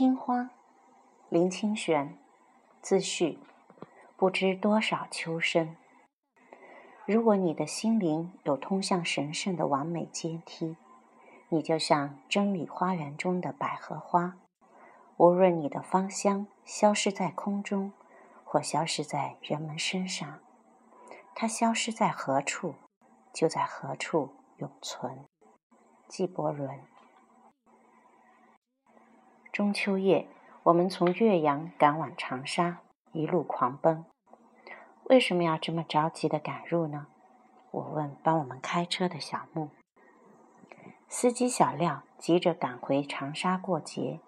青花，林清玄，自序。不知多少秋深。如果你的心灵有通向神圣的完美阶梯，你就像真理花园中的百合花。无论你的芳香消失在空中，或消失在人们身上，它消失在何处，就在何处永存。纪伯伦。中秋夜，我们从岳阳赶往长沙，一路狂奔。为什么要这么着急的赶路呢？我问帮我们开车的小木。司机小廖急着赶回长沙过节，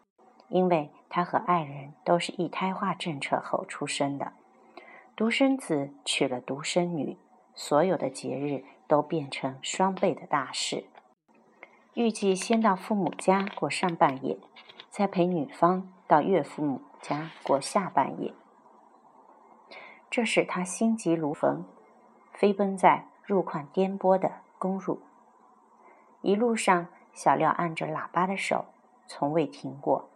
因为他和爱人都是一胎化政策后出生的，独生子娶了独生女，所有的节日都变成双倍的大事。预计先到父母家过上半夜。再陪女方到岳父母家过下半夜，这使他心急如焚，飞奔在路况颠簸的公路。一路上，小廖按着喇叭的手从未停过。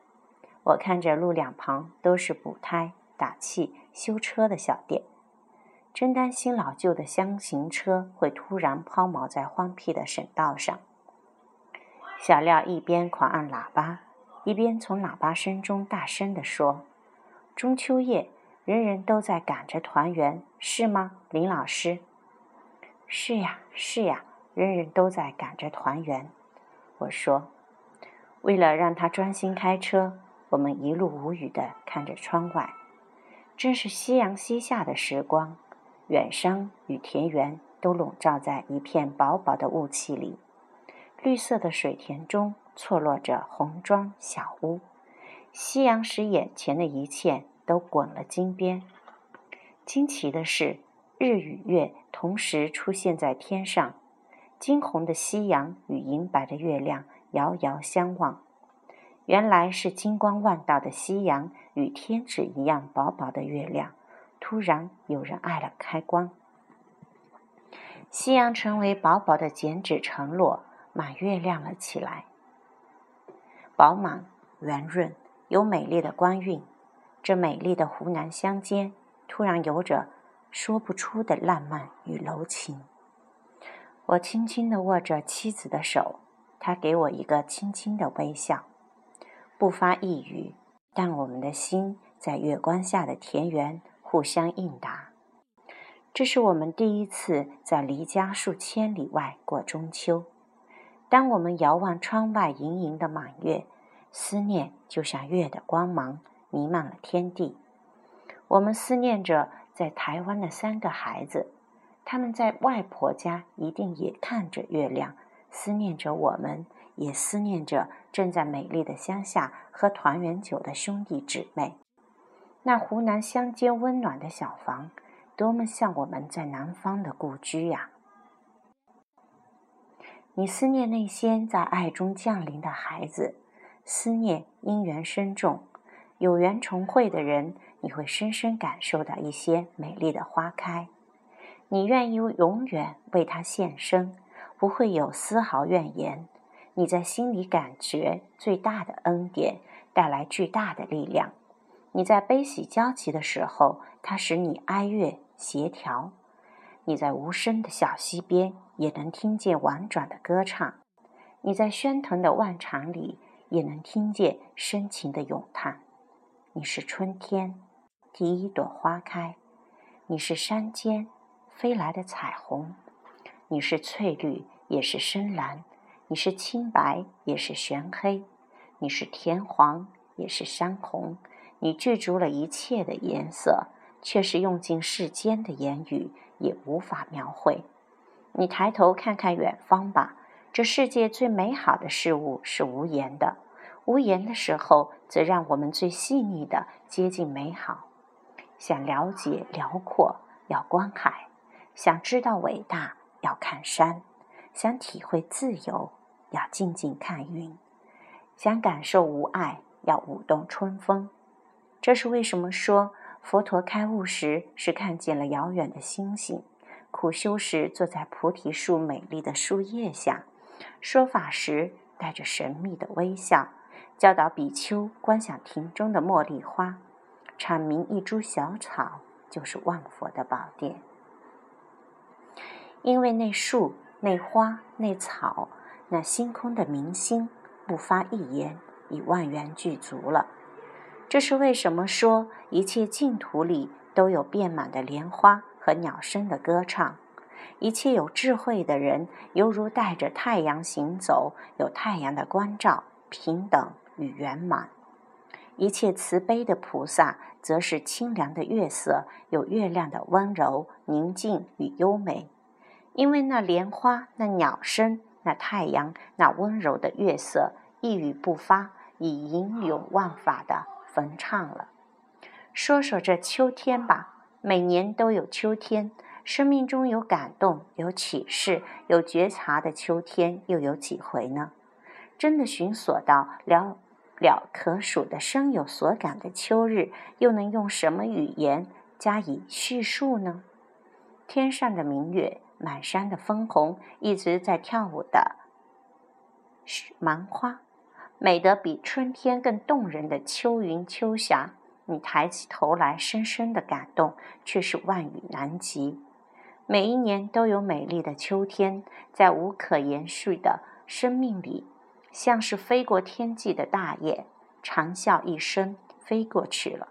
我看着路两旁都是补胎、打气、修车的小店，真担心老旧的箱型车会突然抛锚在荒僻的省道上。小廖一边狂按喇叭。一边从喇叭声中大声地说：“中秋夜，人人都在赶着团圆，是吗，林老师？”“是呀，是呀，人人都在赶着团圆。”我说。为了让他专心开车，我们一路无语地看着窗外。正是夕阳西下的时光，远山与田园都笼罩在一片薄薄的雾气里，绿色的水田中。错落着红砖小屋，夕阳使眼前的一切都滚了金边。惊奇的是，日与月同时出现在天上，金红的夕阳与银白的月亮遥遥相望。原来是金光万道的夕阳与天纸一样薄薄的月亮，突然有人按了开关，夕阳成为薄薄的剪纸承诺，满月亮了起来。饱满、圆润，有美丽的光晕。这美丽的湖南乡间，突然有着说不出的浪漫与柔情。我轻轻地握着妻子的手，她给我一个轻轻的微笑，不发一语，但我们的心在月光下的田园互相应答。这是我们第一次在离家数千里外过中秋。当我们遥望窗外盈盈的满月，思念就像月的光芒弥漫了天地。我们思念着在台湾的三个孩子，他们在外婆家一定也看着月亮，思念着我们，也思念着正在美丽的乡下喝团圆酒的兄弟姊妹。那湖南乡间温暖的小房，多么像我们在南方的故居呀！你思念那些在爱中降临的孩子，思念因缘深重，有缘重会的人，你会深深感受到一些美丽的花开。你愿意永远为他献身，不会有丝毫怨言。你在心里感觉最大的恩典带来巨大的力量。你在悲喜交集的时候，它使你哀乐协调。你在无声的小溪边，也能听见婉转的歌唱；你在喧腾的万场里，也能听见深情的咏叹。你是春天第一朵花开，你是山间飞来的彩虹，你是翠绿，也是深蓝；你是青白，也是玄黑；你是田黄，也是山红。你具足了一切的颜色，却是用尽世间的言语。也无法描绘。你抬头看看远方吧，这世界最美好的事物是无言的。无言的时候，则让我们最细腻的接近美好。想了解辽阔，要观海；想知道伟大，要看山；想体会自由，要静静看云；想感受无碍，要舞动春风。这是为什么说？佛陀开悟时是看见了遥远的星星，苦修时坐在菩提树美丽的树叶下，说法时带着神秘的微笑，教导比丘观想庭中的茉莉花，阐明一株小草就是万佛的宝殿。因为那树、那花、那草、那星空的明星不发一言，已万缘具足了。这是为什么说一切净土里都有遍满的莲花和鸟声的歌唱？一切有智慧的人，犹如带着太阳行走，有太阳的关照，平等与圆满；一切慈悲的菩萨，则是清凉的月色，有月亮的温柔、宁静与优美。因为那莲花、那鸟声、那太阳、那温柔的月色，一语不发，已吟咏万法的焚唱了。说说这秋天吧，每年都有秋天。生命中有感动、有启示、有觉察的秋天，又有几回呢？真的寻索到寥寥可数的生有所感的秋日，又能用什么语言加以叙述呢？天上的明月，满山的枫红，一直在跳舞的芒花，美得比春天更动人的秋云秋霞，你抬起头来，深深的感动，却是万语难及。每一年都有美丽的秋天，在无可言述的生命里，像是飞过天际的大雁，长啸一声飞过去了，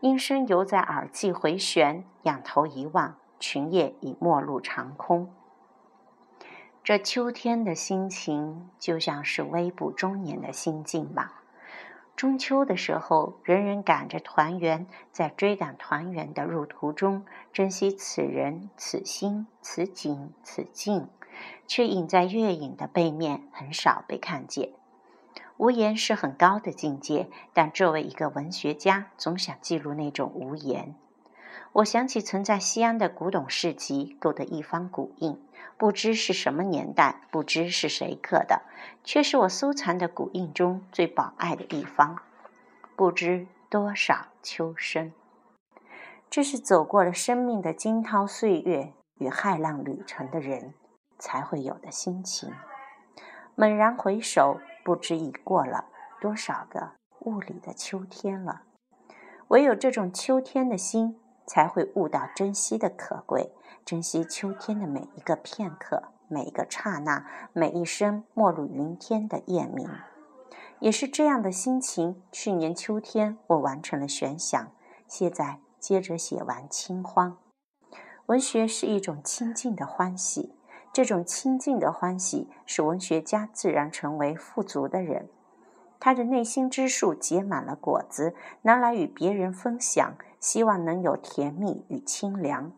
音声犹在耳际回旋。仰头一望，群雁已没入长空。这秋天的心情，就像是微步中年的心境吧。中秋的时候，人人赶着团圆，在追赶团圆的路途中，珍惜此人、此心、此景、此境，却隐在月影的背面，很少被看见。无言是很高的境界，但作为一个文学家，总想记录那种无言。我想起曾在西安的古董市集购得一方古印，不知是什么年代，不知是谁刻的，却是我收藏的古印中最宝爱的一方。不知多少秋深，这是走过了生命的惊涛岁月与骇浪旅程的人才会有的心情。猛然回首，不知已过了多少个雾里的秋天了。唯有这种秋天的心。才会悟到珍惜的可贵，珍惜秋天的每一个片刻，每一个刹那，每一声没入云天的雁鸣。也是这样的心情，去年秋天我完成了悬想，现在接着写完清荒。文学是一种清静的欢喜，这种清静的欢喜，使文学家自然成为富足的人。他的内心之树结满了果子，拿来与别人分享，希望能有甜蜜与清凉。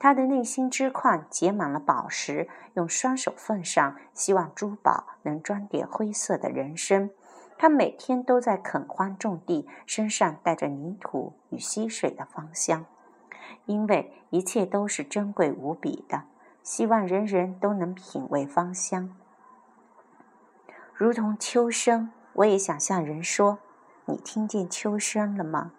他的内心之矿结满了宝石，用双手奉上，希望珠宝能装点灰色的人生。他每天都在垦荒种地，身上带着泥土与溪水的芳香，因为一切都是珍贵无比的，希望人人都能品味芳香，如同秋声。我也想向人说：“你听见秋声了吗？”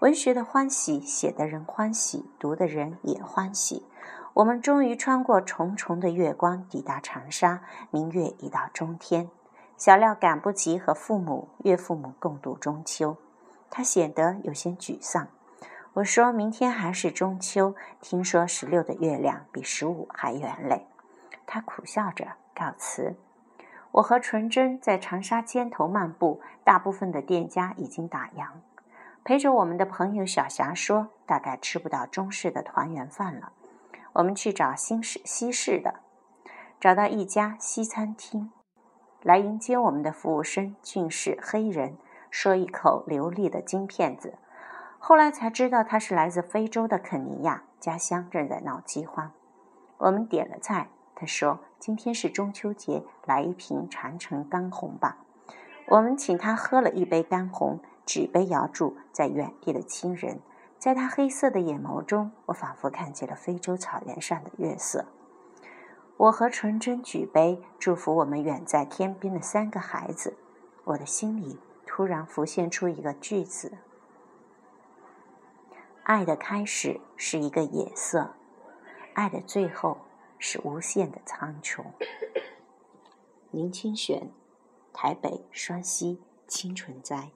文学的欢喜，写的人欢喜，读的人也欢喜。我们终于穿过重重的月光，抵达长沙。明月已到中天，小廖赶不及和父母、岳父母共度中秋，他显得有些沮丧。我说明天还是中秋，听说十六的月亮比十五还圆嘞。他苦笑着告辞。我和纯真在长沙街头漫步，大部分的店家已经打烊。陪着我们的朋友小霞说：“大概吃不到中式的团圆饭了，我们去找新式西式的。”找到一家西餐厅，来迎接我们的服务生竟是黑人，说一口流利的京片子。后来才知道他是来自非洲的肯尼亚，家乡正在闹饥荒。我们点了菜。他说：“今天是中秋节，来一瓶长城干红吧。”我们请他喝了一杯干红，举杯遥祝在远地的亲人。在他黑色的眼眸中，我仿佛看见了非洲草原上的月色。我和纯真举杯，祝福我们远在天边的三个孩子。我的心里突然浮现出一个句子：“爱的开始是一个野色，爱的最后。”是无限的苍穹。林清玄，台北双溪清纯斋。